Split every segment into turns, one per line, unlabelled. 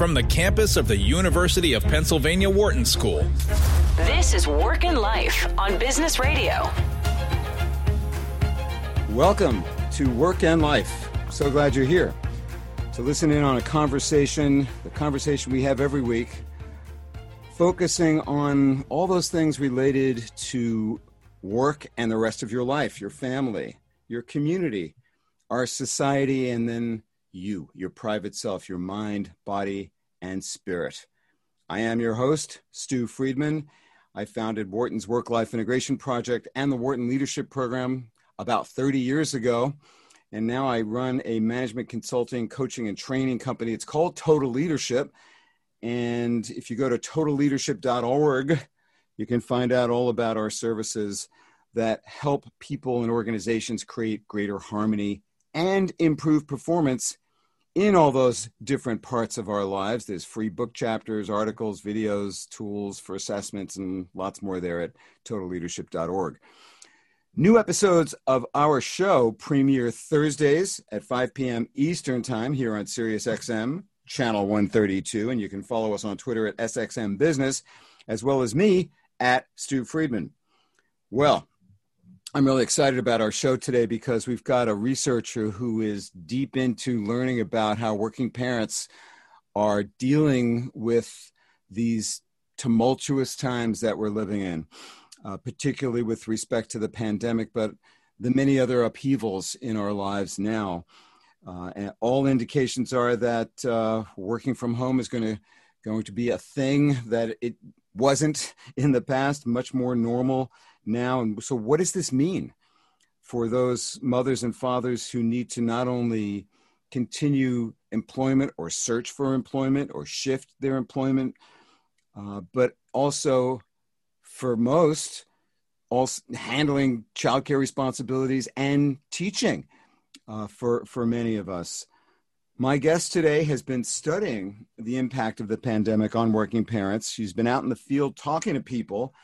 from the campus of the University of Pennsylvania Wharton School.
This is Work and Life on Business Radio.
Welcome to Work and Life. So glad you're here to listen in on a conversation, the conversation we have every week, focusing on all those things related to work and the rest of your life, your family, your community, our society, and then you, your private self, your mind, body, and spirit. I am your host, Stew Friedman. I founded Wharton's Work Life Integration Project and the Wharton Leadership Program about 30 years ago. And now I run a management consulting, coaching, and training company. It's called Total Leadership. And if you go to totalleadership.org, you can find out all about our services that help people and organizations create greater harmony and improve performance in all those different parts of our lives. There's free book chapters, articles, videos, tools for assessments, and lots more there at totalleadership.org. New episodes of our show premiere Thursdays at 5 p.m. Eastern Time here on SiriusXM, channel 132. And you can follow us on Twitter at SXM Business, as well as me at Stew Friedman. Well, I'm really excited about our show today because we've got a researcher who is deep into learning about how working parents are dealing with these tumultuous times that we're living in, uh, particularly with respect to the pandemic, but the many other upheavals in our lives now. Uh, and all indications are that uh, working from home is going to going to be a thing that it wasn't in the past, much more normal now. And so, what does this mean for those mothers and fathers who need to not only continue employment or search for employment or shift their employment, uh, but also for most, also handling childcare responsibilities and teaching uh, for for many of us. My guest today has been studying the impact of the pandemic on working parents. She's been out in the field talking to people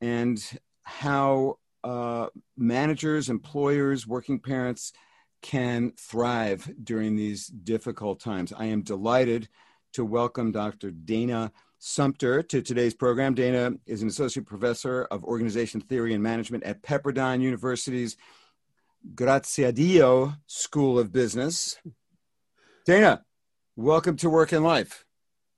and how uh, managers, employers, working parents can thrive during these difficult times. I am delighted to welcome Dr. Dana Sumpter to today's program. Dana is an associate professor of organization theory and management at Pepperdine University's Graziadio School of Business. Dana, welcome to Work and Life.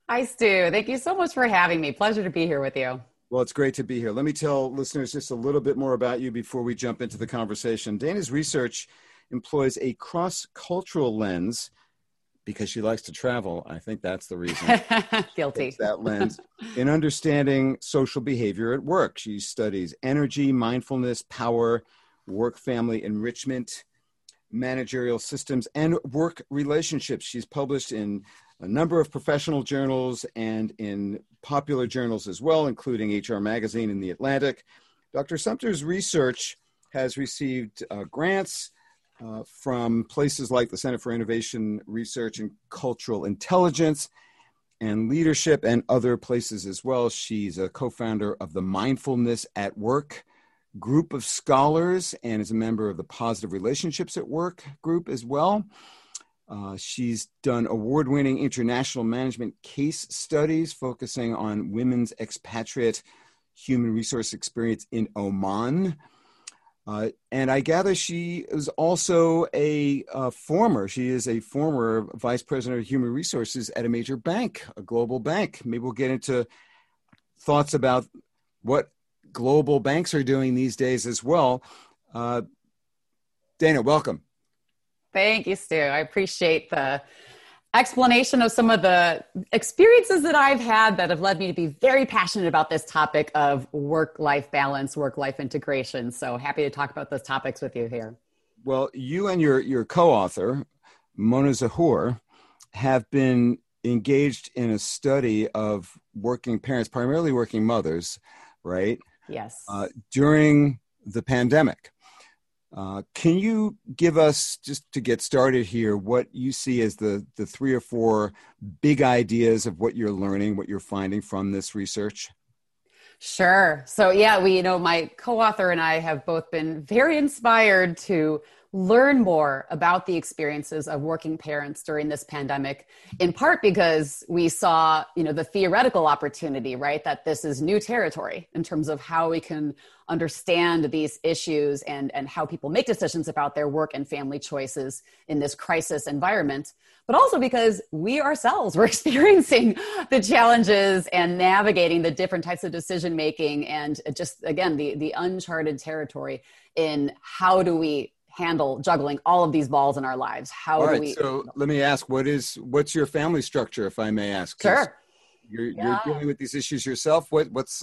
Hi, Stew. Thank you so much for having me. Pleasure to be here with you.
Well, it's great to be here. Let me tell listeners just a little bit more about you before we jump into the conversation. Dana's research employs a cross cultural lens because she likes to travel. I think that's the reason.
Guilty.
that lens in understanding social behavior at work. She studies energy, mindfulness, power, work family enrichment, managerial systems, and work relationships. She's published in a number of professional journals and in popular journals as well, including HR Magazine and The Atlantic. Dr. Sumpter's research has received uh, grants uh, from places like the Center for Innovation Research and Cultural Intelligence and Leadership and other places as well. She's a co founder of the Mindfulness at Work group of scholars and is a member of the Positive Relationships at Work group as well. Uh, she's done award winning international management case studies focusing on women's expatriate human resource experience in Oman. Uh, and I gather she is also a, a, former, she is a former vice president of human resources at a major bank, a global bank. Maybe we'll get into thoughts about what global banks are doing these days as well. Uh, Dana, welcome.
Thank you, Stew. I appreciate the explanation of some of the experiences that I've had that have led me to be very passionate about this topic of work life balance, work life integration. So happy to talk about those topics with you here.
Well, you and your, your co author, Mona Zanhour, have been engaged in a study of working parents, primarily working mothers, right?
Yes.
Uh, during the pandemic. Uh, can you give us, just to get started here, what you see as the, the three or four big ideas of what you're learning, what you're finding from this research?
Sure. So, yeah, we, you know, my co author and I have both been very inspired to learn more about the experiences of working parents during this pandemic in part because we saw you know the theoretical opportunity right that this is new territory in terms of how we can understand these issues and and how people make decisions about their work and family choices in this crisis environment but also because we ourselves were experiencing the challenges and navigating the different types of decision making and just again the the uncharted territory in how do we handle juggling all of these balls in our lives? How
all
do
right,
we?
So let me ask, what is what's your family structure, if I may ask?
Sure.
You're, yeah. you're dealing with these issues yourself. What what's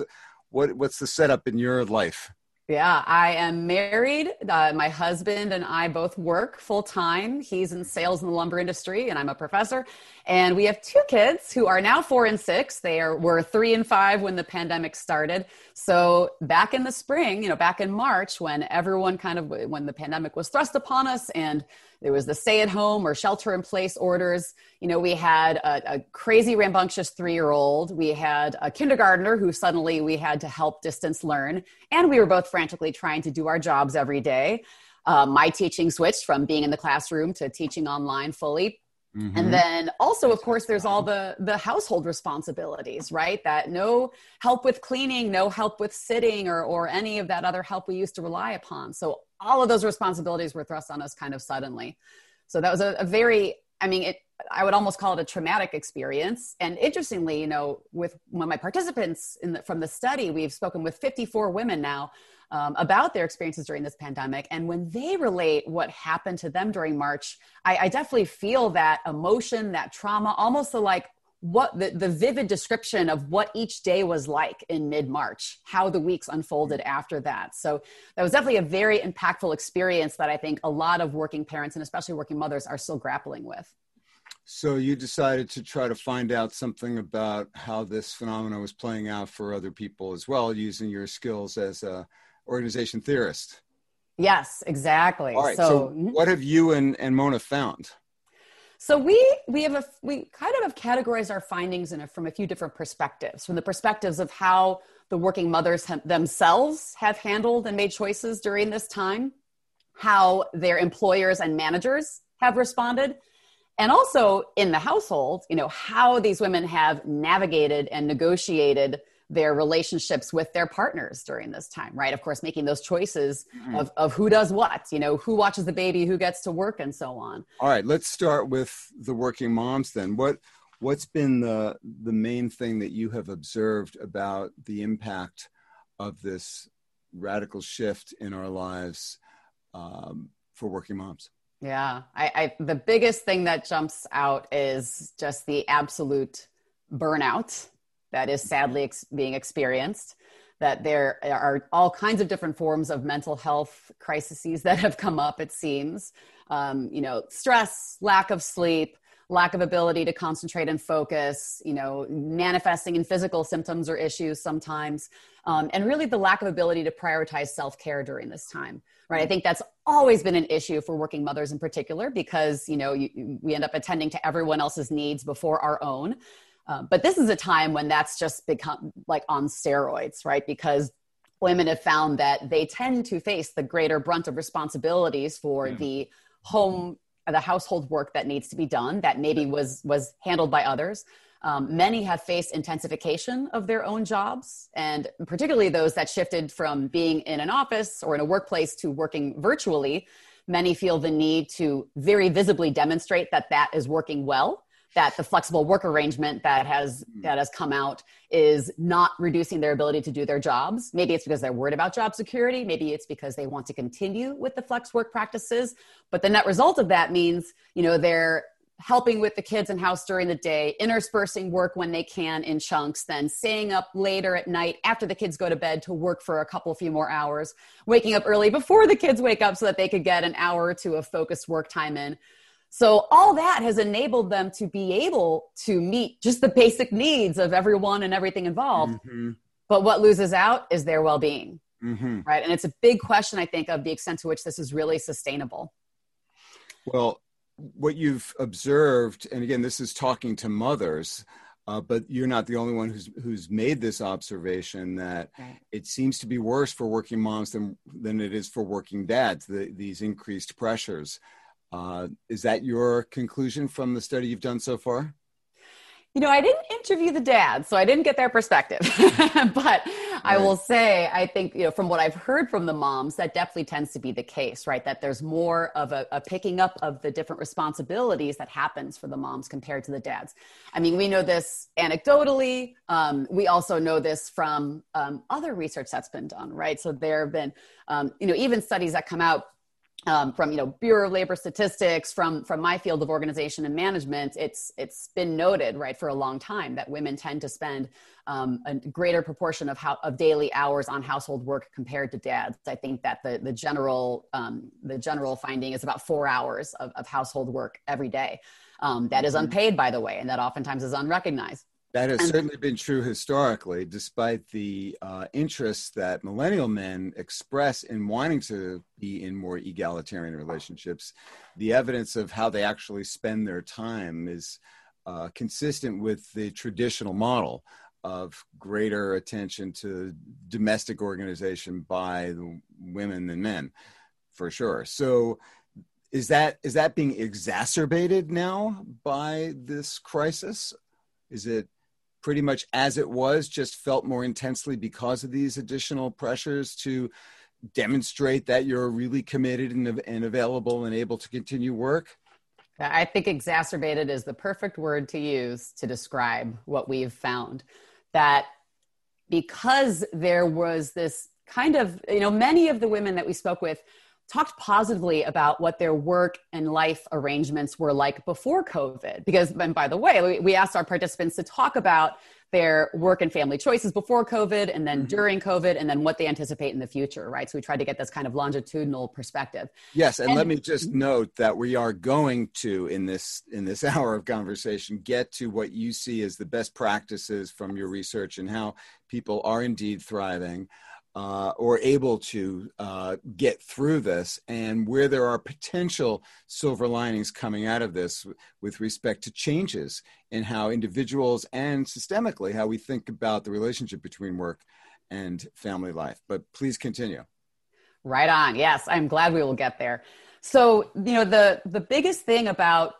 what what's the setup in your life?
Yeah, I am married. Uh, my husband and I both work full time. He's in sales in the lumber industry, and I'm a professor. And we have two kids who are now four and six. They are, were three and five when the pandemic started. So back in the spring, you know, back in March, when everyone kind of when the pandemic was thrust upon us, and there was the stay at home or shelter in place orders. You know, we had a, a crazy rambunctious three year old. We had a kindergartner who suddenly we had to help distance learn. And we were both frantically trying to do our jobs every day. Uh, my teaching switched from being in the classroom to teaching online fully. Mm-hmm. And then also, of course, there's all the the household responsibilities, right? That no help with cleaning, no help with sitting, or or any of that other help we used to rely upon. So all of those responsibilities were thrust on us kind of suddenly. So that was a, a very, I mean, it. I would almost call it a traumatic experience. And interestingly, you know, with one of my participants the, from the study, we've spoken with 54 women now um, about their experiences during this pandemic. And when they relate what happened to them during March, I, I definitely feel that emotion, that trauma, almost the like what the, the vivid description of what each day was like in mid-march how the weeks unfolded after that so that was definitely a very impactful experience that i think a lot of working parents and especially working mothers are still grappling with
so you decided to try to find out something about how this phenomenon was playing out for other people as well using your skills as a organization theorist.
Yes, exactly.
All right. So, so mm-hmm. what have you and, and Mona found?
So we we have a we kind of have categorized our findings in a, from a few different perspectives. From the perspectives of how the working mothers have, themselves have handled and made choices during this time, how their employers and managers have responded, and also in the household, you know, how these women have navigated and negotiated their relationships with their partners during this time right? Of course making those choices mm-hmm. of, of who does what you know who watches the baby who gets to work and so on.
All right let's start with the working moms then. What what's been the the main thing that you have observed about the impact of this radical shift in our lives um, for working moms?
Yeah I, I the biggest thing that jumps out is just the absolute burnout that is sadly ex- being experienced that there are all kinds of different forms of mental health crises that have come up it seems. Um, you know stress lack of sleep lack of ability to concentrate and focus you know manifesting in physical symptoms or issues sometimes um, and really the lack of ability to prioritize self-care during this time right? I think that's always been an issue for working mothers in particular because you know you, we end up attending to everyone else's needs before our own uh, but this is a time when that's just become like on steroids, right? Because women have found that they tend to face the greater brunt of responsibilities for yeah. the home, the household work that needs to be done that maybe was was handled by others. Um, many have faced intensification of their own jobs, and particularly those that shifted from being in an office or in a workplace to working virtually. Many feel the need to very visibly demonstrate that that is working well that the flexible work arrangement that has mm-hmm. that has come out is not reducing their ability to do their jobs. Maybe it's because they're worried about job security. Maybe it's because they want to continue with the flex work practices. But the net result of that means you know they're helping with the kids in house during the day interspersing work when they can in chunks then staying up later at night after the kids go to bed to work for a couple few more hours waking up early before the kids wake up so that they could get an hour or two of focused work time in so all that has enabled them to be able to meet just the basic needs of everyone and everything involved. Mm-hmm. But what loses out is their well-being. Mm-hmm. Right. And it's a big question, I think, of the extent to which this is really sustainable.
Well, what you've observed, and again, this is talking to mothers, Uh, but you're not the only one who's who's made this observation that right. it seems to be worse for working moms than than it is for working dads. The, these increased pressures. Uh, is that your conclusion from the study you've done so far?
You know, I didn't interview the dads, so I didn't get their perspective. but. I will say, I think, you know, from what I've heard from the moms, that definitely tends to be the case, right? That there's more of a, a, picking up of the different responsibilities that happens for the moms compared to the dads. I mean, we know this anecdotally. Um, we also know this from um, other research that's been done, right? So there have been, um, you know, even studies that come out um, from you know Bureau of Labor Statistics, from from my field of organization and management, it's it's been noted right for a long time that women tend to spend um, a greater proportion of how of daily hours on household work compared to dads. I think that the the general um, the general finding is about four hours of, of household work every day. Um, that is mm-hmm. unpaid, by the way, and that oftentimes is unrecognized.
That has certainly been true historically, despite the uh, interests that millennial men express in wanting to be in more egalitarian relationships. The evidence of how they actually spend their time is uh, consistent with the traditional model of greater attention to domestic organization by the women than men, for sure. So, is that is that being exacerbated now by this crisis? Is it pretty much as it was, just felt more intensely because of these additional pressures to demonstrate that you're really committed and, and available and able to continue work?
I think exacerbated is the perfect word to use to describe what we've found. That because there was this kind of, you know, many of the women that we spoke with talked positively about what their work and life arrangements were like before COVID. Because, and by the way, we asked our participants to talk about their work and family choices before COVID and then mm-hmm. during COVID and then what they anticipate in the future, right? So we tried to get this kind of longitudinal perspective.
Yes, and, and let me just note that we are going to in this in this hour of conversation get to what you see as the best practices from your research and how people are indeed thriving uh, or able to uh, get through this, and where there are potential silver linings coming out of this with respect to changes in how individuals and systemically how we think about the relationship between work and family life. But please continue.
Right on. Yes, I'm glad we will get there. So, you know, the the biggest thing about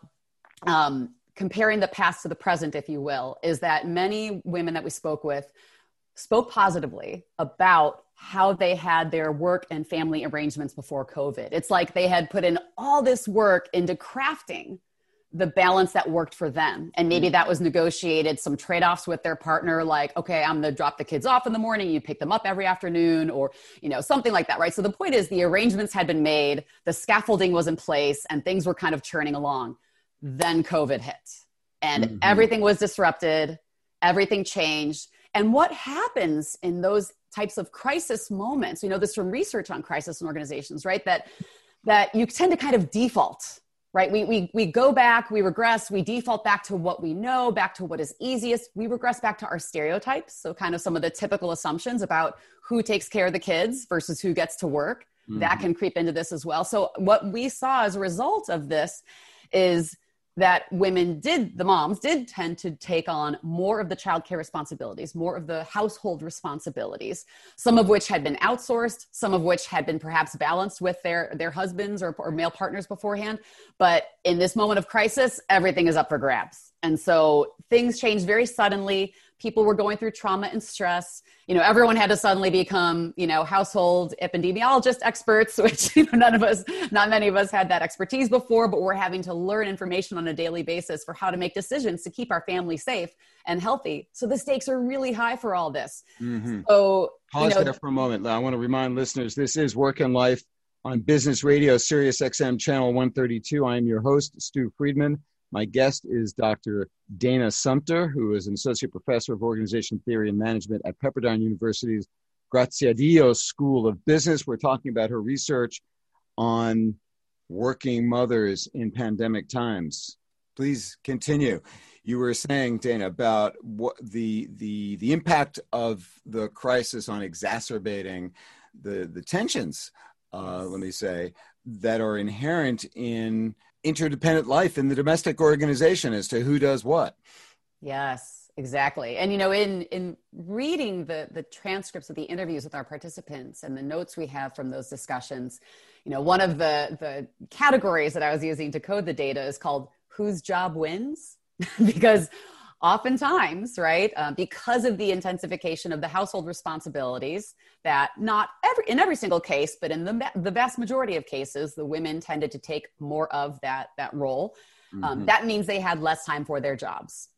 um, comparing the past to the present, if you will, is that many women that we spoke with spoke positively about how they had their work and family arrangements before COVID. It's like they had put in all this work into crafting the balance that worked for them. And maybe that was negotiated some trade offs with their partner, like, okay, I'm going to drop the kids off in the morning, you pick them up every afternoon, or, you know, something like that, right? So the point is the arrangements had been made, the scaffolding was in place, and things were kind of churning along. Then COVID hit, and mm-hmm. everything was disrupted, everything changed and what happens in those types of crisis moments. You know this from research on crisis and organizations right? That that you tend to kind of default right? We, we we go back we regress we default back to what we know back to what is easiest. We regress back to our stereotypes so kind of some of the typical assumptions about who takes care of the kids versus who gets to work. Mm-hmm. that can creep into this as well. So what we saw as a result of this is that women did, the moms did tend to take on more of the childcare responsibilities, more of the household responsibilities, some of which had been outsourced, some of which had been perhaps balanced with their, their husbands or, or male partners beforehand. But in this moment of crisis, everything is up for grabs. And so things change very suddenly people were going through trauma and stress. You know everyone had to suddenly become you know household epidemiologist experts which you know none of us not many of us had that expertise before but we're having to learn information on a daily basis for how to make decisions to keep our family safe and healthy. So the stakes are really high for all this. Mm-hmm. so
pause you know, there for a moment. I want to remind listeners this is work and life on business radio sirius xm channel 132 i am your host stew friedman my guest is Dr. Dana Sumpter, who is an associate professor of organization theory and management at Pepperdine University's Graziadio School of Business. We're talking about her research on working mothers in pandemic times. Please continue. You were saying, Dana, about what the the the impact of the crisis on exacerbating the the tensions. Uh, let me say that are inherent in interdependent life in the domestic organization as to who does what.
Yes. exactly and you know in in reading the the transcripts of the interviews with our participants and the notes we have from those discussions you know one of the the categories that i was using to code the data is called whose job wins because oftentimes right uh, because of the intensification of the household responsibilities that not every in every single case but in the, the vast majority of cases the women tended to take more of that that role um, mm-hmm. that means they had less time for their jobs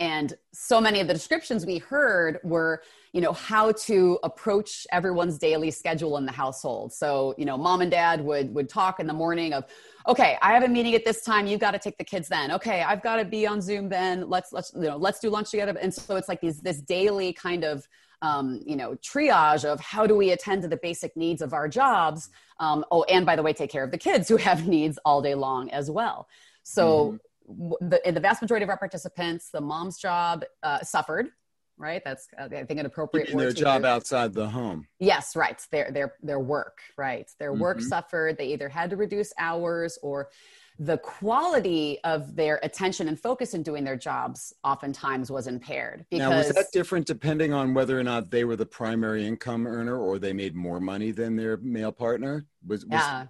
and so many of the descriptions we heard were you know how to approach everyone's daily schedule in the household. So you know mom and dad would would talk in the morning of okay i have a meeting at this time. You got to take the kids then. Okay i've got to be on zoom then. Let's let's you know let's do lunch together. And so it's like these this daily kind of um, you know triage of how do we attend to the basic needs of our jobs um, oh and by the way take care of the kids who have needs all day long as well. So mm-hmm the, in the vast majority of our participants, the mom's job uh, suffered. Right, that's uh, I think an appropriate
Keeping
word.
Their job use. outside the home.
Yes, right. Their their their work. Right, their mm-hmm. work suffered. They either had to reduce hours or the quality of their attention and focus in doing their jobs oftentimes was impaired.
Because, now, was that different depending on whether or not they were the primary income earner or they made more money than their male partner? Was, was
yeah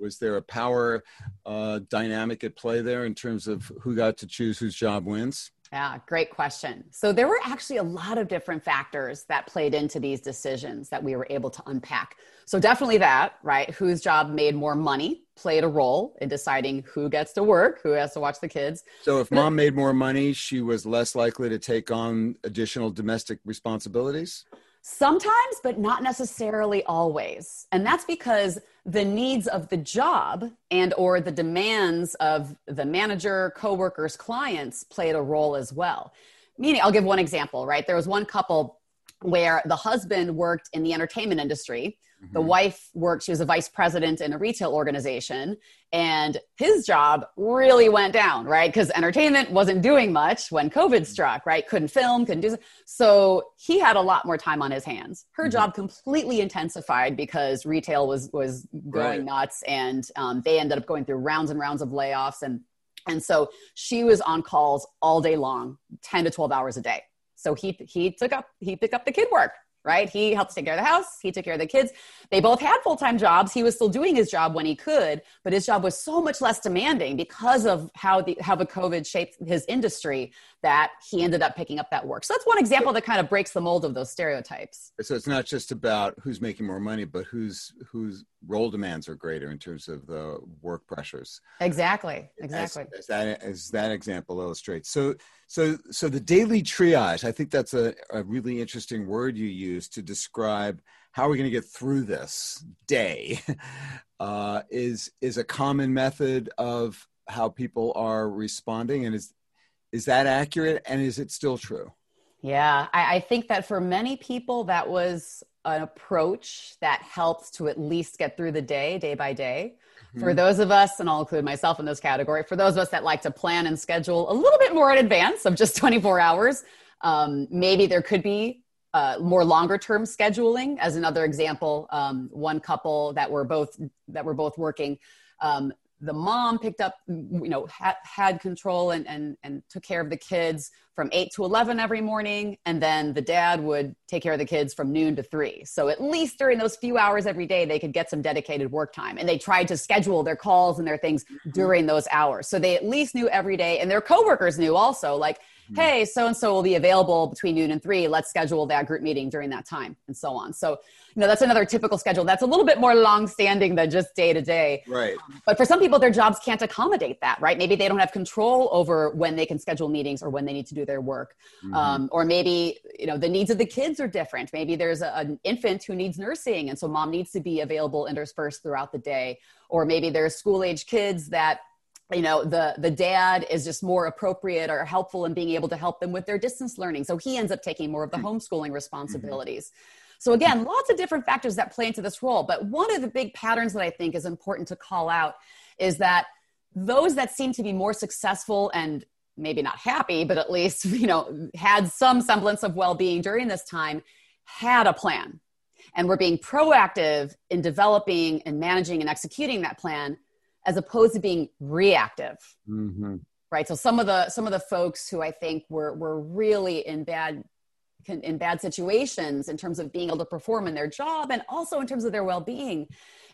was there a power uh, dynamic at play there in terms of who got to choose whose job wins?
Yeah, great question. So there were actually a lot of different factors that played into these decisions that we were able to unpack. So definitely that, right? Whose job made more money played a role in deciding who gets to work, who has to watch the kids.
So if mom made more money, she was less likely to take on additional domestic responsibilities?
Sometimes, but not necessarily always. And that's because the needs of the job and or the demands of the manager, coworkers, clients played a role as well. Meaning, I'll give one example, right? There was one couple where the husband worked in the entertainment industry Mm-hmm. The wife worked, she was a vice president in a retail organization, and his job really went down, right? Because entertainment wasn't doing much when COVID mm-hmm. struck, right? Couldn't film, couldn't do so. He had a lot more time on his hands. Her mm-hmm. job completely intensified because retail was was going right. nuts, and um, they ended up going through rounds and rounds of layoffs, and and so she was on calls all day long, ten to twelve hours a day. So he he took up he picked up the kid work right? He helped take care of the house, he took care of the kids. They both had full time jobs. He was still doing his job when he could, but his job was so much less demanding because of how the how the COVID shaped his industry that he ended up picking up that work. So that's one example that kind of breaks the mold of those stereotypes.
So it's not just about who's making more money, but whose whose role demands are greater in terms of the work pressures.
Exactly. Exactly.
As, as that as that example illustrates. So so so the daily triage, I think that's a, a really interesting word you use to describe how are we going to get through this day uh, is is a common method of how people are responding and is is that accurate and is it still true?
Yeah, I, I think that for many people, that was an approach that helps to at least get through the day, day by day. Mm-hmm. For those of us, and I'll include myself in this category, for those of us that like to plan and schedule a little bit more in advance of just 24 hours, um, maybe there could be uh, more longer term scheduling. As another example, um, one couple that were both that were both working um, the mom picked up you know ha- had control and, and and took care of the kids from 8 to 11 every morning and then the dad would take care of the kids from noon to 3 so at least during those few hours every day they could get some dedicated work time and they tried to schedule their calls and their things mm-hmm. during those hours so they at least knew every day and their coworkers knew also like. Hey so and so will be available between noon and 3 let's schedule that group meeting during that time and so on. So you know that's another typical schedule. That's a little bit more long standing than just day to day.
Right.
But for some people their jobs can't accommodate that right? Maybe they don't have control over when they can schedule meetings or when they need to do their work. Mm-hmm. um, or maybe you know the needs of the kids are different. Maybe there's a, an infant who needs nursing and so mom needs to be available interspersed throughout the day. Or maybe there's school age kids that you know the the dad is just more appropriate or helpful in being able to help them with their distance learning so he ends up taking more of the mm-hmm. homeschooling responsibilities mm-hmm. So, again, lots of different factors that play into this role. But one of the big patterns that I think is important to call out is that those that seem to be more successful and maybe not happy, but at least, you know, had some semblance of well being during this time had a plan and were being proactive in developing and managing and executing that plan as opposed to being reactive. Mm-hmm. right? So some of the some of the folks who I think were were really in bad in bad situations in terms of being able to perform in their job and also in terms of their well-being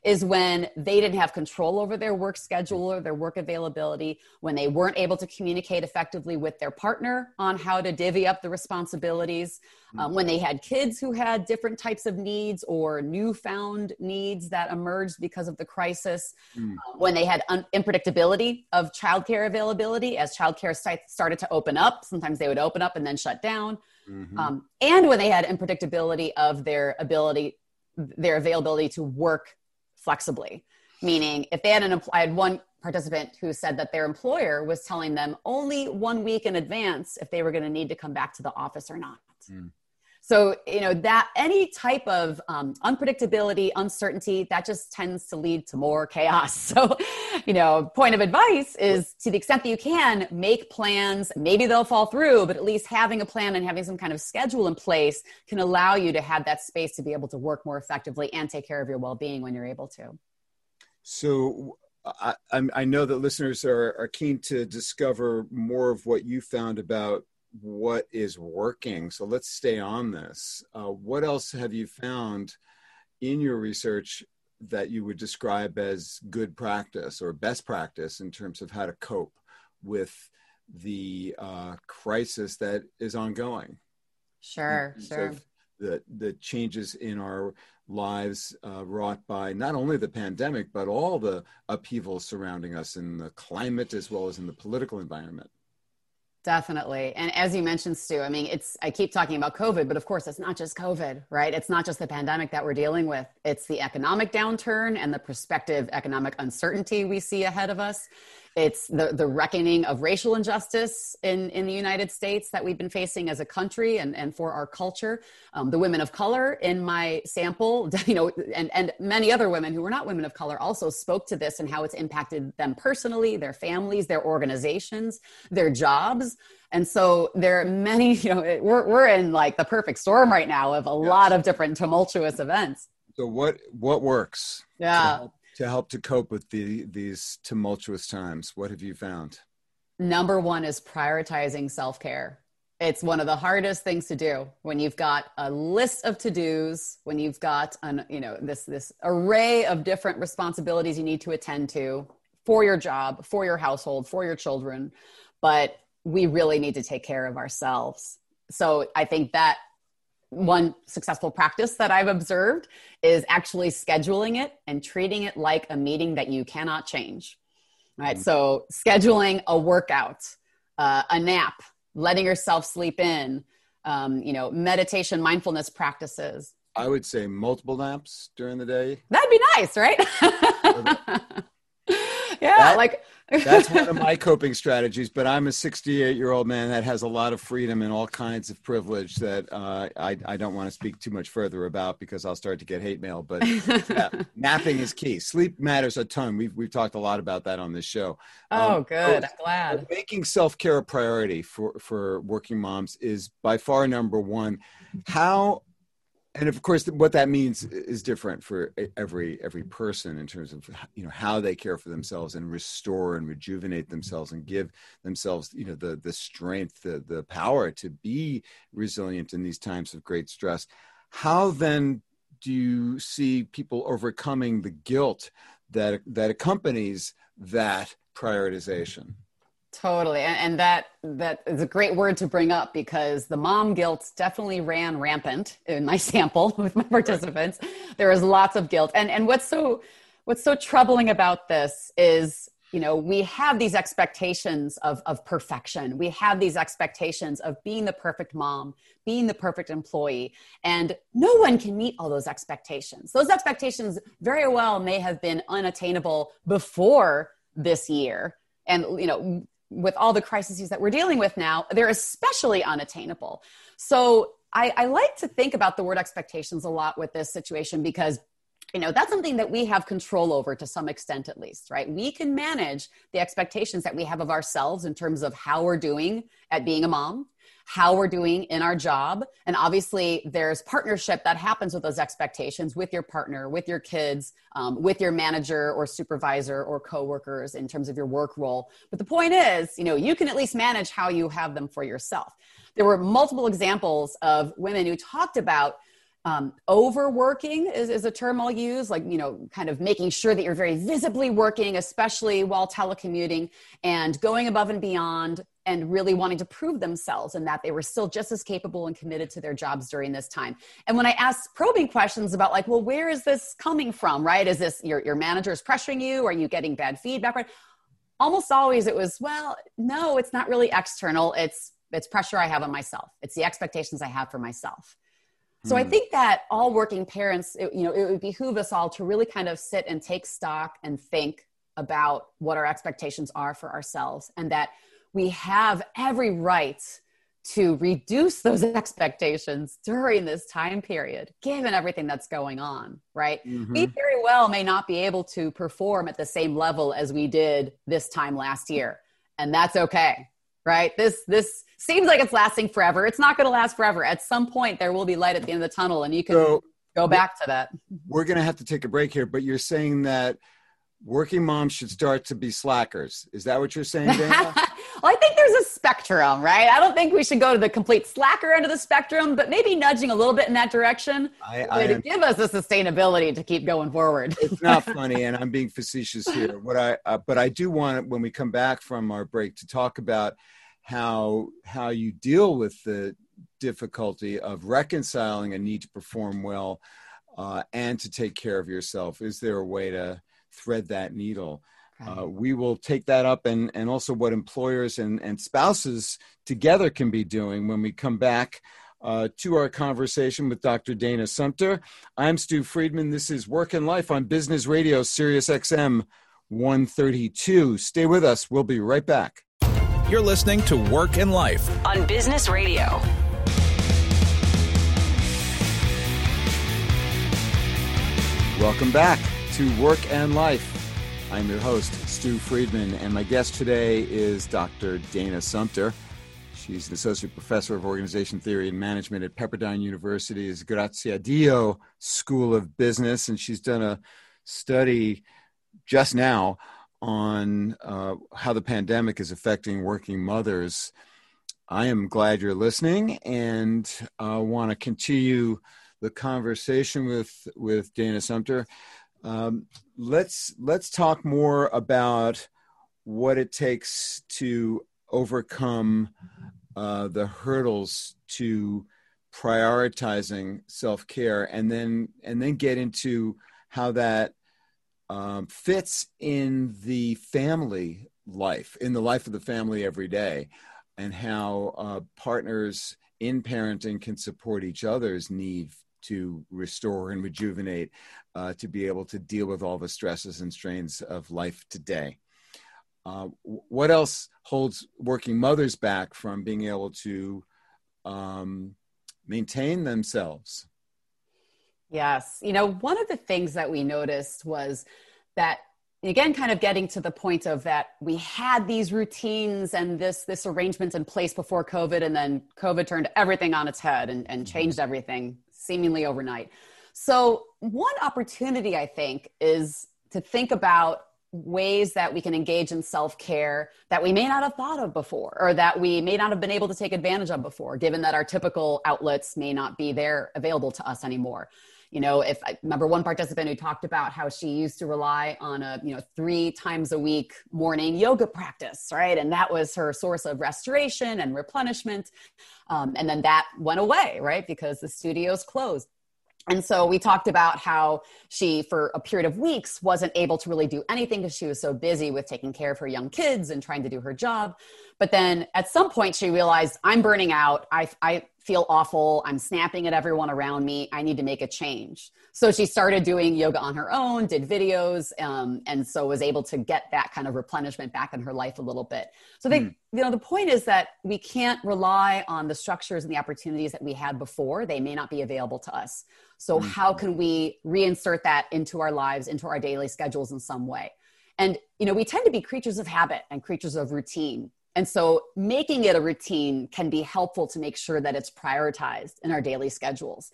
is when they didn't have control over their work schedule or their work availability, when they weren't able to communicate effectively with their partner on how to divvy up the responsibilities, um, when they had kids who had different types of needs or newfound needs that emerged because of the crisis, mm. uh, when they had un- unpredictability of childcare availability as childcare st- started to open up. Sometimes they would open up and then shut down. Mm-hmm. Um, and when they had unpredictability of their ability, their availability to work flexibly. Meaning, if they had an, I had one participant who said that their employer was telling them only one week in advance if they were going to need to come back to the office or not. Mm. So, you know, that any type of um, unpredictability, uncertainty, that just tends to lead to more chaos. So, you know, point of advice is to the extent that you can make plans. Maybe they'll fall through, but at least having a plan and having some kind of schedule in place can allow you to have that space to be able to work more effectively and take care of your well being when you're able to.
So, I, I know that listeners are, are keen to discover more of what you found about what is working. So let's stay on this. Uh, what else have you found in your research that you would describe as good practice or best practice in terms of how to cope with the uh, crisis that is ongoing?
Sure, sure.
The, the changes in our lives uh, wrought by not only the pandemic, but all the upheaval surrounding us in the climate as well as in the political environment.
Definitely. And as you mentioned, Stew, I mean, it's, I keep talking about COVID, but of course, it's not just COVID, right? It's not just the pandemic that we're dealing with. It's the economic downturn and the prospective economic uncertainty we see ahead of us. It's the, the reckoning of racial injustice in, in the United States that we've been facing as a country and, and for our culture. Um, the women of color in my sample, you know, and, and many other women who were not women of color also spoke to this and how it's impacted them personally, their families, their organizations, their jobs. And so there are many, you know, we're, we're in like the perfect storm right now of a yes. lot of different tumultuous events.
So what, what works?
Yeah
to help to cope with the, these tumultuous times? What have you found?
Number one is prioritizing self care. It's one of the hardest things to do when you've got a list of to dos, when you've got an, you know, this, this array of different responsibilities you need to attend to for your job, for your household, for your children. But we really need to take care of ourselves. So I think that one successful practice that I've observed is actually scheduling it and treating it like a meeting that you cannot change. Right. Mm-hmm. So scheduling a workout, uh, a nap, letting yourself sleep in, um, you know, meditation, mindfulness practices.
I would say multiple naps during the day.
That'd be nice, right? yeah,
that,
like
that's one of my coping strategies, but I'm a 68 year old man that has a lot of freedom and all kinds of privilege that uh, I, I don't want to speak too much further about because I'll start to get hate mail. But yeah, napping is key. Sleep matters a ton. We've, we've talked a lot about that on this show.
Oh, um, good. I'm glad.
Making self care a priority for, for working moms is by far number one. How and of course what that means is different for every every person in terms of you know how they care for themselves and restore and rejuvenate themselves and give themselves you know the the strength the the power to be resilient in these times of great stress. How then do you see people overcoming the guilt that that accompanies that prioritization
Totally. And, and, that that is a great word to bring up because the mom guilt definitely ran rampant in my sample with my participants. Right. There was lots of guilt. And and what's so what's so troubling about this is you know we have these expectations of, of perfection we have these expectations of being the perfect mom being the perfect employee and no one can meet all those expectations those expectations very well may have been unattainable before this year and you know with all the crises that we're dealing with now, they're especially unattainable. So I, I like to think about the word expectations a lot with this situation because you know that's something that we have control over to some extent at least right we can manage the expectations that we have of ourselves in terms of how we're doing at being a mom how we're doing in our job. And obviously, there's partnership that happens with those expectations with your partner, with your kids, um, with your manager or supervisor or coworkers in terms of your work role. But the point is, you know, you can at least manage how you have them for yourself. There were multiple examples of women who talked about um, overworking is, is a term I'll use, like, you know, kind of making sure that you're very visibly working, especially while telecommuting and going above and beyond and really wanting to prove themselves and that they were still just as capable and committed to their jobs during this time. And when I asked probing questions about like, well, where is this coming from, right? Is this your, your manager is pressuring you? Are you getting bad feedback? Right? Almost always it was, well, no, it's not really external. It's, it's pressure I have on myself. It's the expectations I have for myself. So I hmm. think that all working parents, it, you know, it would behoove us all to really kind of sit and take stock and think about what our expectations are for ourselves and that we have every right to reduce those expectations during this time period, given everything that's going on, right? Mm-hmm. We very well may not be able to perform at the same level as we did this time last year. And that's okay, right? This, this, seems like it's lasting forever. It's not going to last forever. At some point, there will be light at the end of the tunnel, and you can so, go back to that.
We're going to have to take a break here, but you're saying that working moms should start to be slackers. Is that what you're saying, Dana?
well, I think there's a spectrum, right? I don't think we should go to the complete slacker end of the spectrum, but maybe nudging a little bit in that direction I, I to give us the sustainability to keep going forward.
it's not funny, and I'm being facetious here. What I, uh, but I do want when we come back from our break to talk about how how you deal with the difficulty of reconciling a need to perform well uh, and to take care of yourself is there a way to thread that needle uh, we will take that up and, and also what employers and, and spouses together can be doing when we come back uh, to our conversation with Dr. Dana Sumpter. I'm Stew Friedman. This is Work and Life on Business Radio, Sirius XM 132. Stay with us. We'll be right back.
You're listening to Work and Life
on Business Radio.
Welcome back to Work and Life. I'm your host, Stew Friedman, and my guest today is Dr. Dana Sumpter. She's an associate professor of organization theory and management at Pepperdine University's Graziadio School of Business, and she's done a study just now on uh, how the pandemic is affecting working mothers. I am glad you're listening and uh, want to continue the conversation with with Dana Sumpter. Um, let's let's talk more about what it takes to overcome uh, the hurdles to prioritizing self care, and then and then get into how that um, fits in the family life, in the life of the family every day, and how uh, partners in parenting can support each other's need to restore and rejuvenate, uh, to be able to deal with all the stresses and strains of life today. Uh, what else holds working mothers back from being able to um, maintain themselves?
Yes. You know, one of the things that we noticed was that again kind of getting to the point of that we had these routines and this this arrangements in place before covid and then covid turned everything on its head and, and mm-hmm. changed everything seemingly overnight. So one opportunity i think is to think about ways that we can engage in self-care that we may not have thought of before or that we may not have been able to take advantage of before given that our typical outlets may not be there available to us anymore you know if i remember one participant who talked about how she used to rely on a you know three times a week morning yoga practice right and that was her source of restoration and replenishment um, and then that went away right because the studios closed and so we talked about how she, for a period of weeks, wasn't able to really do anything because she was so busy with taking care of her young kids and trying to do her job. But then at some point, she realized, I'm burning out. I, I feel awful. I'm snapping at everyone around me. I need to make a change. So she started doing yoga on her own, did videos, um, and so was able to get that kind of replenishment back in her life a little bit. So they, mm. you know, the point is that we can't rely on the structures and the opportunities that we had before. They may not be available to us. So mm. how can we reinsert that into our lives, into our daily schedules in some way? And you know, we tend to be creatures of habit and creatures of routine And so making it a routine can be helpful to make sure that it's prioritized in our daily schedules.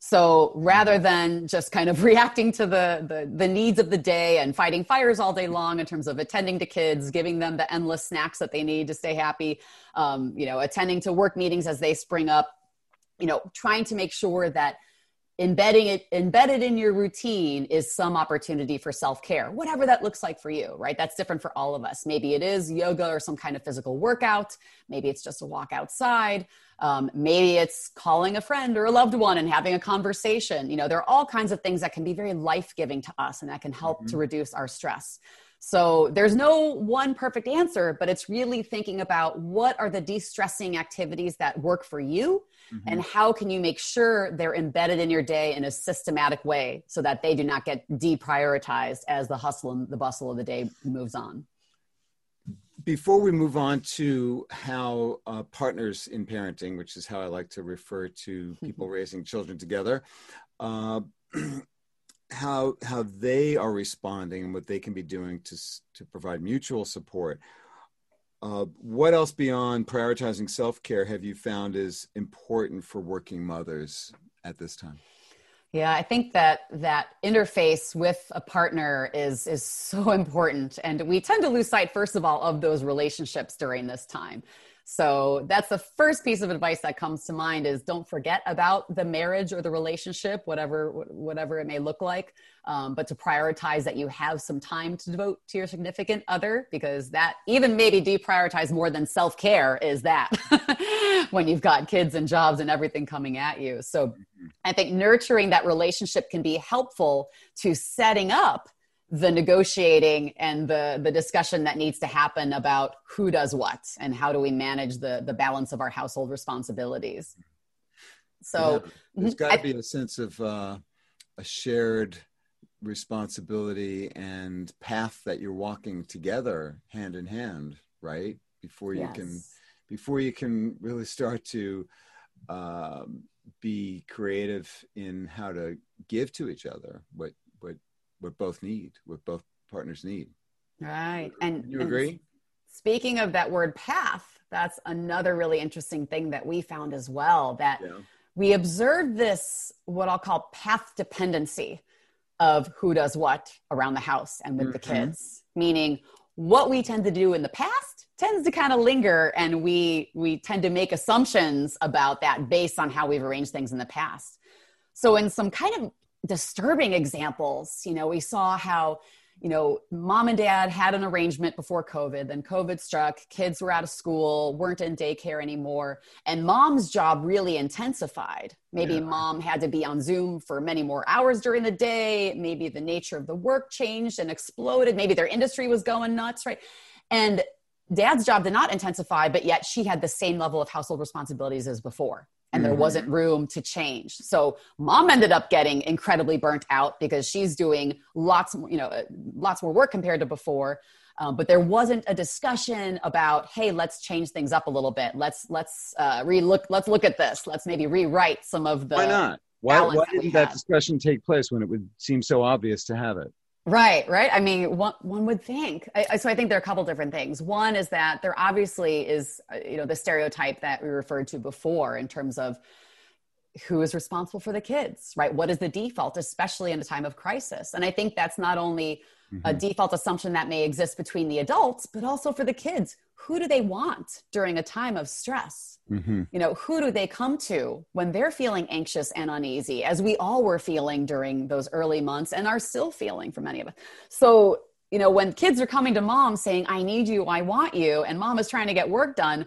So rather than just kind of reacting to the, the, the needs of the day and fighting fires all day long in terms of attending to kids, giving them the endless snacks that they need to stay happy, um, you know, attending to work meetings as they spring up, you know, trying to make sure that embedding it embedded in your routine is some opportunity for self-care whatever that looks like for you right? That's different for all of us. Maybe it is yoga or some kind of physical workout. Maybe it's just a walk outside. Um, maybe it's calling a friend or a loved one and having a conversation. You know there are all kinds of things that can be very life-giving to us and that can help mm-hmm. to reduce our stress so there's no one perfect answer, but it's really thinking about what are the de stressing activities that work for you mm-hmm. and how can you make sure they're embedded in your day in a systematic way so that they do not get deprioritized as the hustle and the bustle of the day moves on.
Before we move on to how uh, partners in parenting, which is how I like to refer to people raising children together, uh, how how they are responding and what they can be doing to to provide mutual support. Uh, what else beyond prioritizing self care have you found is important for working mothers at this time?
Yeah, I think that that interface with a partner is is so important, and we tend to lose sight, first of all, of those relationships during this time. So that's the first piece of advice that comes to mind is don't forget about the marriage or the relationship, whatever whatever it may look like, um, but to prioritize that you have some time to devote to your significant other because that even maybe deprioritize more than self care is that when you've got kids and jobs and everything coming at you. So I think nurturing that relationship can be helpful to setting up the negotiating and the the discussion that needs to happen about who does what and how do we manage the the balance of our household responsibilities so
yeah, there's got to be a sense of uh, a shared responsibility and path that you're walking together hand in hand right before you yes. can before you can really start to um, be creative in how to give to each other what what both need, what both partners need.
Right. And
you agree? And
speaking of that word path, that's another really interesting thing that we found as well that yeah. we observed this what I'll call path dependency of who does what around the house and with mm-hmm. the kids, meaning what we tend to do in the past tends to kind of linger and we we tend to make assumptions about that based on how we've arranged things in the past. So in some kind of disturbing examples. You know, we saw how, you know, mom and dad had an arrangement before COVID, then COVID struck, kids were out of school, weren't in daycare anymore, and mom's job really intensified. Maybe yeah. mom had to be on Zoom for many more hours during the day. Maybe the nature of the work changed and exploded. Maybe their industry was going nuts, right? And dad's job did not intensify, but yet she had the same level of household responsibilities as before and there mm-hmm. wasn't room to change. So mom ended up getting incredibly burnt out because she's doing lots more, you know, lots more work compared to before. Um, but there wasn't a discussion about, hey, let's change things up a little bit. Let's let's uh, relook. Let's look at this. Let's maybe rewrite some of the.
Why not? Why, why didn't that, that discussion take place when it would seem so obvious to have it?
Right, right. I mean, one, one would think. I, so I think there are a couple different things. One is that there obviously is, uh, you know, the stereotype that we referred to before in terms of who is responsible for the kids, right? What is the default, especially in a time of crisis? And I think that's not only mm-hmm. a default assumption that may exist between the adults, but also for the kids. Who do they want during a time of stress? Mm-hmm. You know, who do they come to when they're feeling anxious and uneasy, as we all were feeling during those early months and are still feeling for many of us? So, you know, when kids are coming to mom saying, I need you, I want you, and mom is trying to get work done,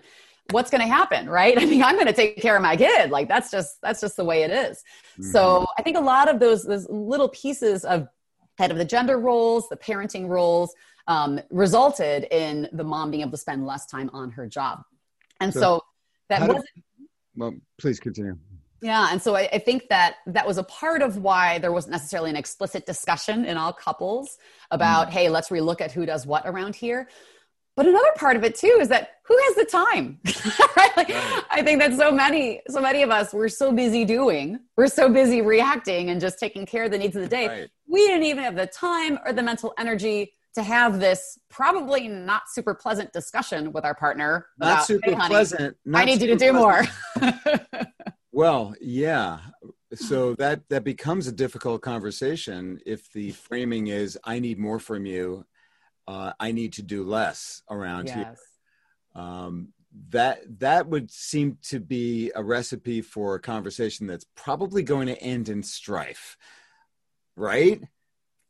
what's going to happen right i mean i'm going to take care of my kid like that's just that's just the way it is. Mm-hmm. so i think a lot of those those little pieces of head of the gender roles, the parenting roles, um, resulted in the mom being able to spend less time on her job. And so, so that was.
Well, please continue.
Yeah, and so I, I, think that that was a part of why there wasn't necessarily an explicit discussion in all couples about, mm. hey, let's relook at who does what around here. But another part of it too is that who has the time? right? Like, right. I think that so many, so many of us, we're so busy doing, we're so busy reacting and just taking care of the needs of the day. Right. We didn't even have the time or the mental energy to have this probably not super pleasant discussion with our partner.
Not about, super hey, honey, pleasant.
I need you to do pleasant.
more. well, yeah. So that that becomes a difficult conversation if the framing is "I need more from you," uh, "I need to do less around yes. here." Um, that that would seem to be a recipe for a conversation that's probably going to end in strife, right?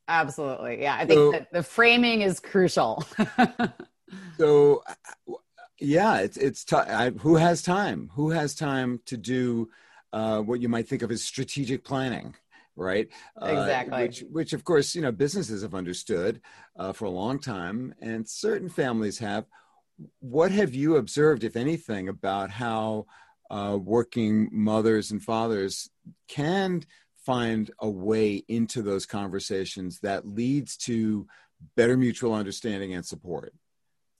Absolutely. Yeah. I think so, that the framing is crucial.
so, yeah, it's, it's t- who has time? Who has time to do uh, what you might think of as strategic planning? Right.
Exactly.
Uh, which, which, of course, you know, businesses have understood uh, for a long time, and certain families have. What have you observed, if anything, about how uh, working mothers and fathers can find a way into those conversations that leads to better mutual understanding and support.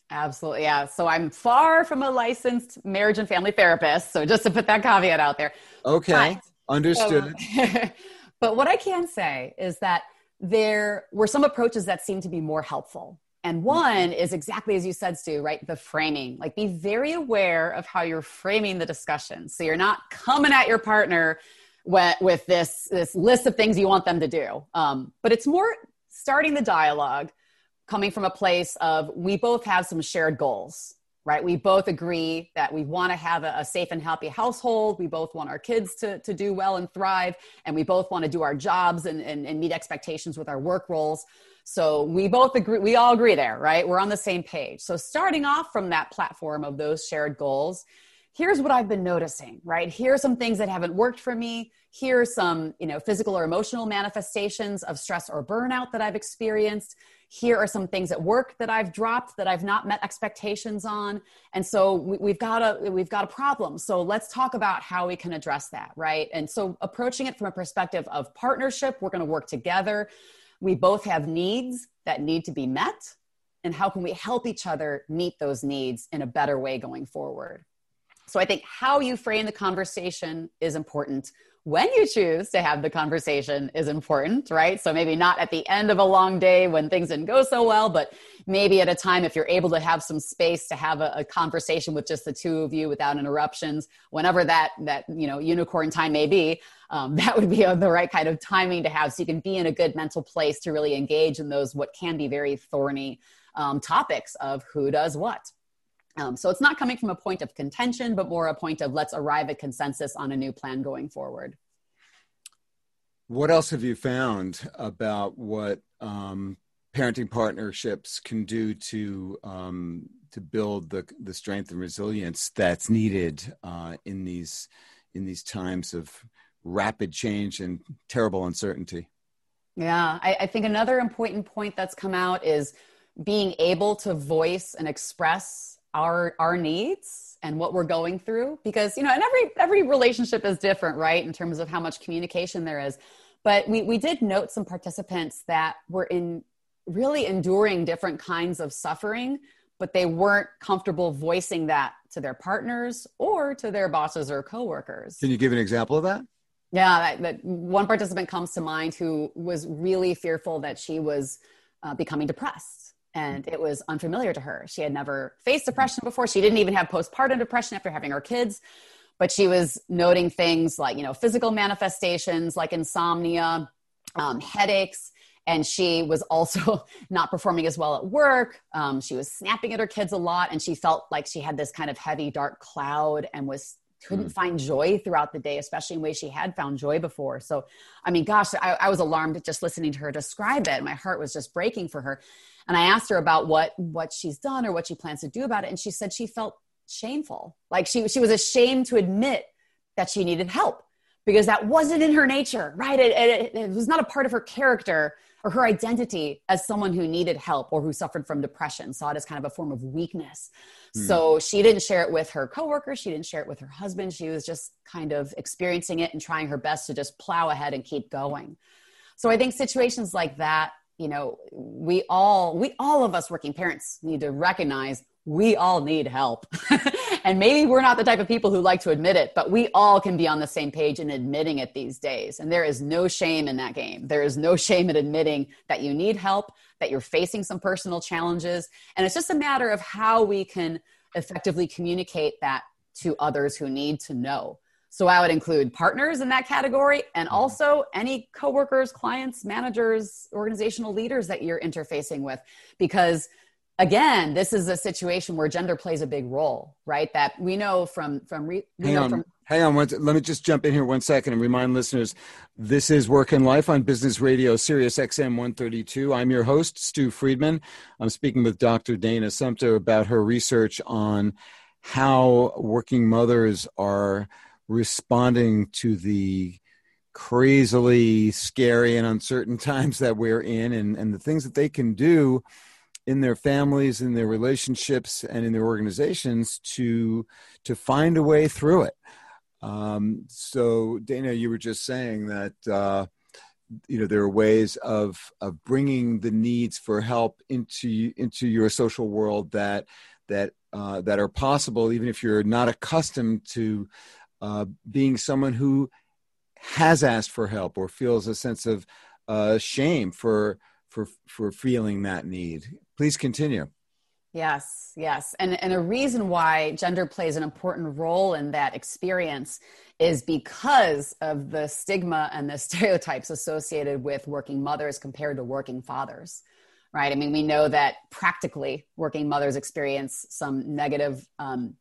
Absolutely. Yeah. So I'm far from a licensed marriage and family therapist. So just to put that caveat out there.
Okay. But, Understood.
So, but what I can say is that there were some approaches that seem to be more helpful. And one is exactly as you said, Stew, right? The framing. Like be very aware of how you're framing the discussion. So you're not coming at your partner with this this list of things you want them to do. Um, but it's more starting the dialogue coming from a place of we both have some shared goals right we both agree that we want to have a, a, safe and happy household we both want our kids to, to do well and thrive and we both want to do our jobs and, and, and meet expectations with our work roles so we both agree we all agree there right we're on the same page so starting off from that platform of those shared goals here's what I've been noticing, right? Here are some things that haven't worked for me. Here are some, you know, physical or emotional manifestations of stress or burnout that I've experienced. Here are some things at work that I've dropped that I've not met expectations on. And so we, have got a we've got a problem. So let's talk about how we can address that, right? And so approaching it from a perspective of partnership, we're going to work together. We both have needs that need to be met. And how can we help each other meet those needs in a better way going forward? So I think how you frame the conversation is important. When you choose to have the conversation is important, right? So maybe not at the end of a long day when things didn't go so well, but maybe at a time if you're able to have some space to have a, a conversation with just the two of you without interruptions, whenever that that you know unicorn time may be, um, that would be the right kind of timing to have, so you can be in a good mental place to really engage in those what can be very thorny um, topics of who does what. Um, so it's not coming from a point of contention, but more a point of let's arrive at consensus on a new plan going forward.
What else have you found about what um, parenting partnerships can do to um, to build the the strength and resilience that's needed uh, in these in these times of rapid change and terrible uncertainty?
Yeah, I, I think another important point that's come out is being able to voice and express our our needs and what we're going through because you know and every every relationship is different right in terms of how much communication there is. But we we did note some participants that were in really enduring different kinds of suffering but they weren't comfortable voicing that to their partners or to their bosses or coworkers.
Can you give an example of that?
Yeah that, that one participant comes to mind who was really fearful that she was uh, becoming depressed and it was unfamiliar to her. She had never faced depression before. She didn't even have postpartum depression after having her kids, but she was noting things like, you know, physical manifestations like insomnia, um, headaches, and she was also not performing as well at work. Um, she was snapping at her kids a lot, and she felt like she had this kind of heavy, dark cloud and was couldn't mm. find joy throughout the day, especially in ways she had found joy before. So, I mean, gosh, I, I was alarmed just listening to her describe it. My heart was just breaking for her. And I asked her about what what she's done or what she plans to do about it, and she said she felt shameful, like she she was ashamed to admit that she needed help because that wasn't in her nature, right? It, it, it was not a part of her character or her identity as someone who needed help or who suffered from depression, saw it as kind of a form of weakness. Hmm. So she didn't share it with her coworkers, she didn't share it with her husband. She was just kind of experiencing it and trying her best to just plow ahead and keep going. So I think situations like that, you know, we all we all of us working parents need to recognize we all need help. and maybe we're not the type of people who like to admit it, but we all can be on the same page in admitting it these days. And there is no shame in that game. There is no shame in admitting that you need help, that you're facing some personal challenges. And it's just a matter of how we can effectively communicate that to others who need to know. So I would include partners in that category and mm-hmm. also any coworkers, clients, managers, organizational leaders that you're interfacing with because again, this is a situation where gender plays a big role, right? That we know from from re-
hang know
on, from-
hang on. One, let me just jump in here one second and remind listeners: this is Work and Life on Business Radio, Sirius XM 132. I'm your host, Stew Friedman. I'm speaking with Dr. Dana Sumpter about her research on how working mothers are responding to the crazily scary and uncertain times that we're in and, and the things that they can do in their families in their relationships and in their organizations to to find a way through it. Um, so dana you were just saying that uh, you know there are ways of of bringing the needs for help into into your social world that that uh, that are possible even if you're not accustomed to uh, being someone who has asked for help or feels a sense of uh, shame for for for feeling that need. Please continue.
Yes, yes. And, and a reason why gender plays an important role in that experience is because of the stigma and the stereotypes associated with working mothers compared to working fathers, right? I mean, we know that practically working mothers experience some negative um,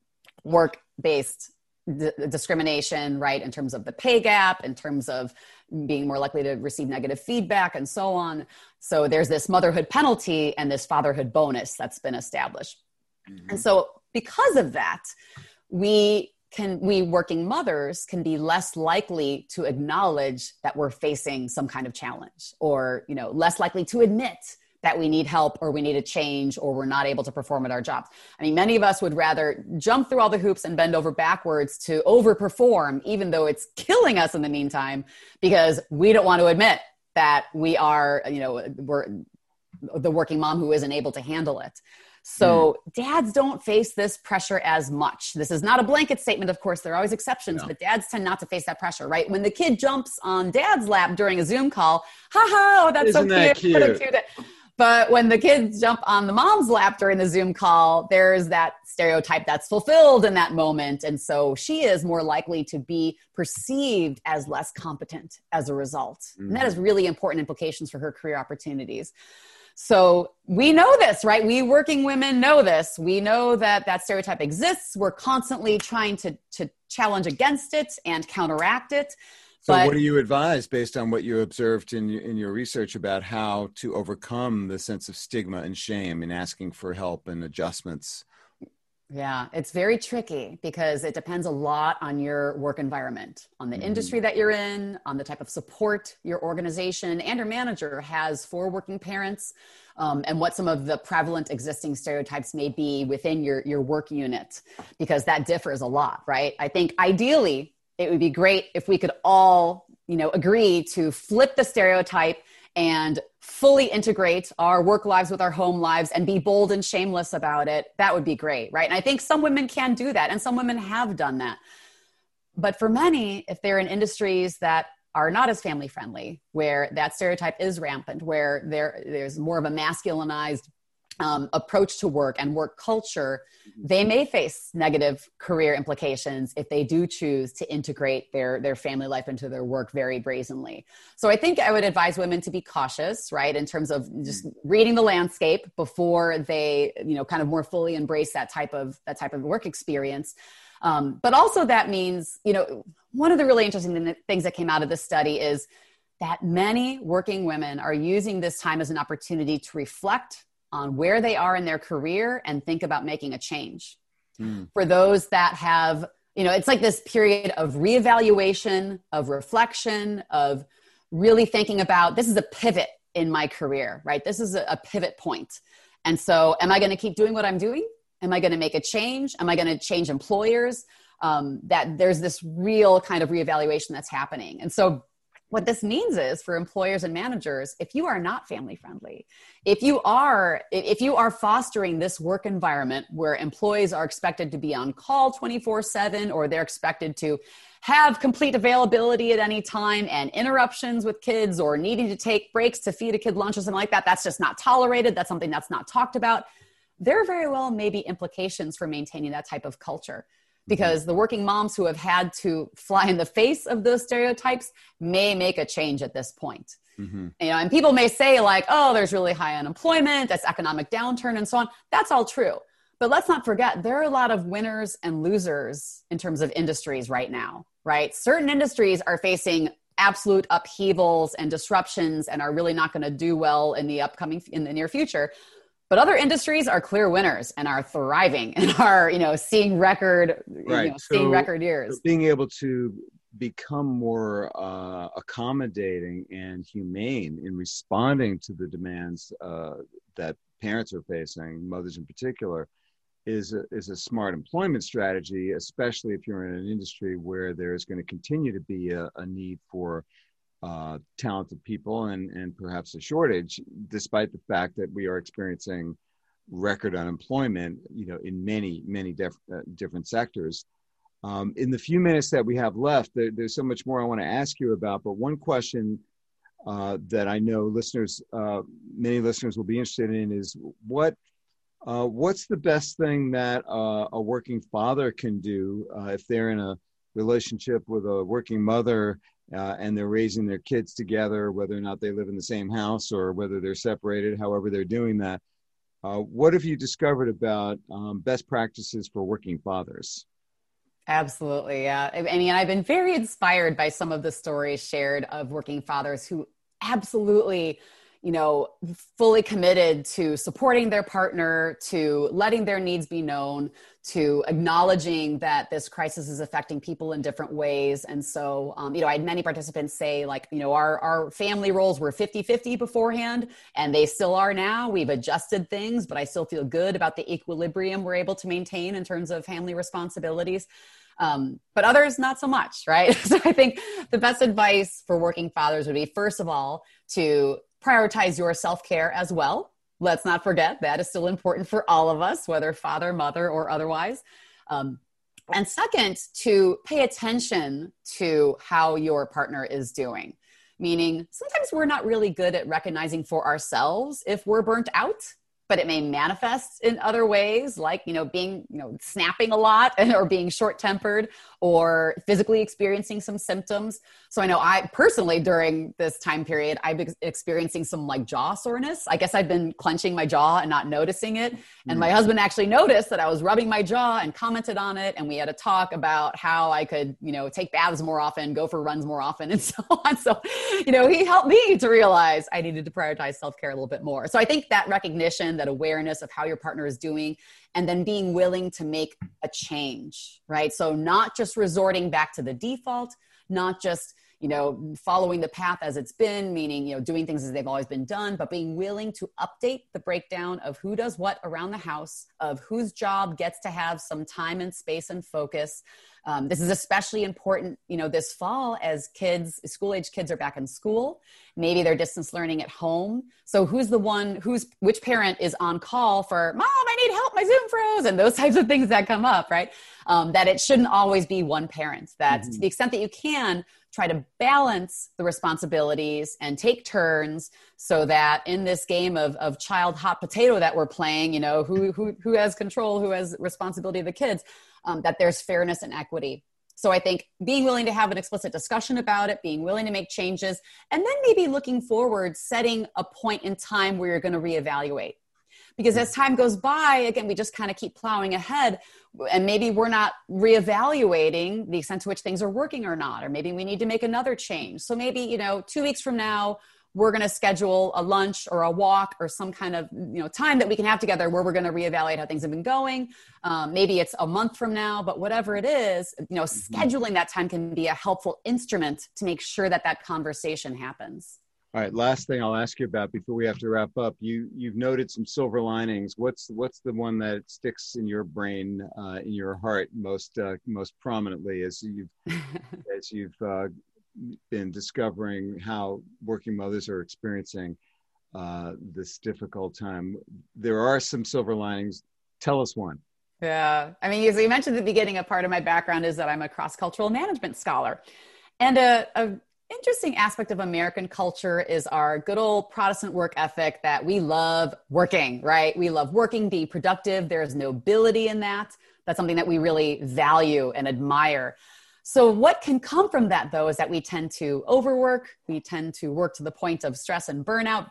work based d- discrimination, right, in terms of the pay gap, in terms of being more likely to receive negative feedback, and so on. So there's this motherhood penalty and this fatherhood bonus that's been established. Mm-hmm. And so, because of that, we can we working mothers can be less likely to acknowledge that we're facing some kind of challenge or you know less likely to admit that we need help or we need a change or we're not able to perform at our jobs. I mean, many of us would rather jump through all the hoops and bend over backwards to overperform, even though it's killing us in the meantime, because we don't want to admit that we are, you know, we're the working mom who isn't able to handle it. So mm. dads don't face this pressure as much. This is not a blanket statement, of course. There are always exceptions, no. but dads tend not to face that pressure, right? When the kid jumps on dad's lap during a Zoom call, ha ha, oh, that's
Isn't
so
that
cute. cute. But when the kids jump on the mom's lap during the Zoom call, there's that stereotype that's fulfilled in that moment. And so she is more likely to be perceived as less competent as a result. Mm-hmm. And that has mm-hmm. really important implications for her career opportunities. So we know this, right? We working women know this. We know that that stereotype exists. We're constantly trying to, to challenge against it and counteract it.
So, but, what do you advise based on what you observed in in your research about how to overcome the sense of stigma and shame in asking for help and adjustments?
Yeah, it's very tricky because it depends a lot on your work environment, on the mm-hmm. industry that you're in, on the type of support your organization and your manager has for working parents, um, and what some of the prevalent existing stereotypes may be within your, your work unit, because that differs a lot, right? I think ideally, it would be great if we could all you know agree to flip the stereotype and fully integrate our work lives with our home lives and be bold and shameless about it. That would be great right? And i think some women can do that and some women have done that. But for many if they're in industries that are not as family friendly where that stereotype is rampant where there there's more of a masculinized um, approach to work and work culture, they may face negative career implications if they do choose to integrate their, their family life into their work very brazenly. So I think I would advise women to be cautious, right, in terms of just reading the landscape before they, you know, kind of more fully embrace that type of that type of work experience. Um, but also that means, you know, one of the really interesting things that came out of this study is that many working women are using this time as an opportunity to reflect on where they are in their career and think about making a change. Mm. For those that have, you know, it's like this period of reevaluation, of reflection, of really thinking about this is a pivot in my career, right? This is a, a pivot point. And so, am I going to keep doing what I'm doing? Am I going to make a change? Am I going to change employers? Um, that there's this real kind of reevaluation that's happening. And so, what this means is for employers and managers if you are not family friendly if you are if you are fostering this work environment where employees are expected to be on call 24/7 or they're expected to have complete availability at any time and interruptions with kids or needing to take breaks to feed a kid lunch or something like that that's just not tolerated that's something that's not talked about there very well may be implications for maintaining that type of culture because the working moms who have had to fly in the face of those stereotypes may make a change at this point. Mm-hmm. You know, and people may say like, "Oh, there's really high unemployment, that's economic downturn, and so on." That's all true, but let's not forget there are a lot of winners and losers in terms of industries right now. Right? Certain industries are facing absolute upheavals and disruptions and are really not going to do well in the upcoming in the near future but other industries are clear winners and are thriving and are you know seeing record right. you know, so seeing record years
being able to become more uh, accommodating and humane in responding to the demands uh, that parents are facing mothers in particular is a, is a smart employment strategy especially if you're in an industry where there's going to continue to be a, a need for uh, talented people and, and perhaps a shortage, despite the fact that we are experiencing record unemployment, you know, in many, many def- uh, different sectors. Um, in the few minutes that we have left, there, there's so much more I want to ask you about. But one question uh, that I know listeners, uh, many listeners will be interested in is what uh, what's the best thing that uh, a working father can do uh, if they're in a relationship with a working mother uh, and they're raising their kids together, whether or not they live in the same house or whether they're separated, however they're doing that. Uh, what have you discovered about um, best practices for working fathers?
Absolutely, yeah. I mean, I've been very inspired by some of the stories shared of working fathers who absolutely you know, fully committed to supporting their partner, to letting their needs be known, to acknowledging that this crisis is affecting people in different ways. And so, um, you know, I had many participants say, like, you know, our, our family roles were 50 50 beforehand, and they still are now. We've adjusted things, but I still feel good about the equilibrium we're able to maintain in terms of family responsibilities. Um, but others not so much right so i think the best advice for working fathers would be first of all to prioritize your self care as well. Let's not forget that is still important for all of us, whether father, mother, or otherwise. Um, and second, to pay attention to how your partner is doing. Meaning, sometimes we're not really good at recognizing for ourselves if we're burnt out but it may manifest in other ways like you know being you know snapping a lot or being short tempered or physically experiencing some symptoms. So i know i personally during this time period i've been experiencing some like jaw soreness. I guess i've been clenching my jaw and not noticing it. And my mm. husband actually noticed that i was rubbing my jaw and commented on it. And we had a talk about how i could you know take baths more often go for runs more often and so on. So you know he helped me to realize i needed to prioritize self-care a little bit more. So i think that recognition that awareness of how your partner is doing, and then being willing to make a change, right? So, not just resorting back to the default, not just you know following the path as it's been meaning you know doing things as they've always been done but being willing to update the breakdown of who does what around the house of whose job gets to have some time and space and focus um, this is especially important, you know, this fall as kids, school age kids are back in school. Maybe they're distance learning at home. So who's the one, who's, which parent is on call for, mom, I need help, my Zoom froze, and those types of things that come up, right? Um, that it shouldn't always be one parent. That mm-hmm. to the extent that you can, try to balance the responsibilities and take turns so that in this game of, of child hot potato that we're playing, you know, who, who, who has control, who has responsibility of the kids, um, that there's fairness and equity. So I think being willing to have an explicit discussion about it, being willing to make changes, and then maybe looking forward, setting a point in time where you're going to reevaluate. Because as time goes by, again, we just kind of keep plowing ahead, and maybe we're not reevaluating the extent to which things are working or not, or maybe we need to make another change. So maybe, you know, two weeks from now, we're going to schedule a lunch or a walk or some kind of you know time that we can have together where we're going to reevaluate how things have been going. Um, maybe it's a month from now but whatever it is you know mm-hmm. scheduling that time can be a helpful instrument to make sure that that conversation happens.
All right last thing i'll ask you about before we have to wrap up you you've noted some silver linings. What's what's the one that sticks in your brain uh, in your heart most uh, most prominently as you've as you've uh, been discovering how working mothers are experiencing uh, this difficult time. There are some silver linings. Tell us one.
Yeah. I mean, as you mentioned at the beginning, a part of my background is that I'm a cross cultural management scholar. And a, a, interesting aspect of American culture is our good old Protestant work ethic that we love working, right? We love working, be productive. There is nobility in that. That's something that we really value and admire. So, what can come from that, though, is that we tend to overwork, we tend to work to the point of stress and burnout.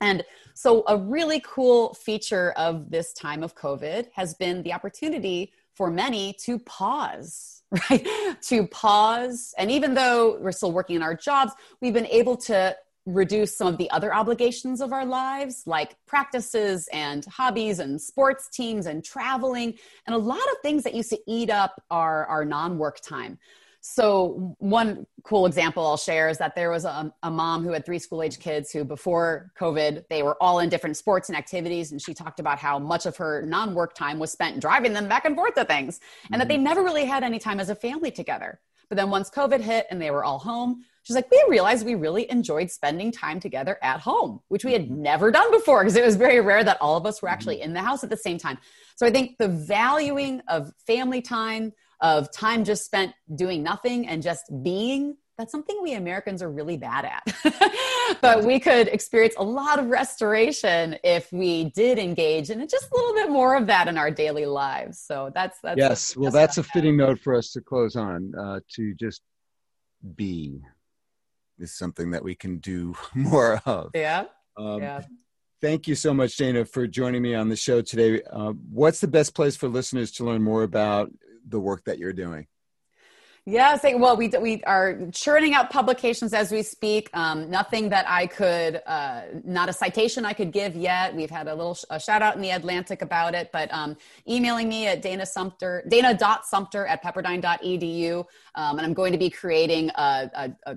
And so, a really cool feature of this time of COVID has been the opportunity for many to pause, right? to pause. And even though we're still working in our jobs, we've been able to reduce some of the other obligations of our lives, like practices and hobbies and sports teams and traveling, and a lot of things that used to eat up our, our non work time. So, one cool example I'll share is that there was a, a mom who had three school age kids who, before COVID, they were all in different sports and activities. And she talked about how much of her non work time was spent driving them back and forth to things and mm-hmm. that they never really had any time as a family together. But then once COVID hit and they were all home, she's like, we realized we really enjoyed spending time together at home, which we had mm-hmm. never done before because it was very rare that all of us were actually mm-hmm. in the house at the same time. So I think the valuing of family time, of time just spent doing nothing and just being that's something we Americans are really bad at. but we could experience a lot of restoration if we did engage in just a little bit more of that in our daily lives. So that's that's
yes. well, that's a fitting note for us to close on. Uh, to just be is something that we can do more of.
Yeah. Um, yeah.
Thank you so much, Dana, for joining me on the show today. Uh, what's the best place for listeners to learn more about the work that you're doing?
Yes, well, we we are churning out publications as we speak. Um, nothing that I could, uh, not a citation I could give yet. We've had a little sh- a shout out in the Atlantic about it, but um, emailing me at Dana Sumpter, Dana.Sumpter at pepperdine.edu. Um, and I'm going to be creating a, a, a,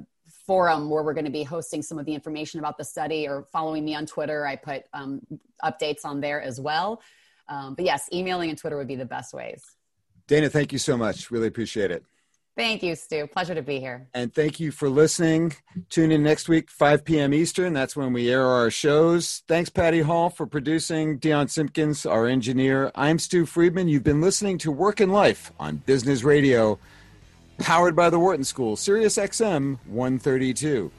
forum where we're going to be hosting some of the information about the study or following me on Twitter. I put um, updates on there as well. Um, but yes, emailing and Twitter would be the best ways.
Dana, thank you so much. Really appreciate it.
Thank you, Stew. Pleasure to be here.
And thank you for listening. Tune in next week, 5 p.m. Eastern. That's when we air our shows. Thanks, Patty Hall, for producing. Dion Simpkins, our engineer. I'm Stew Friedman. You've been listening to Work and Life on Business Radio, powered by the Wharton School, Sirius XM 132.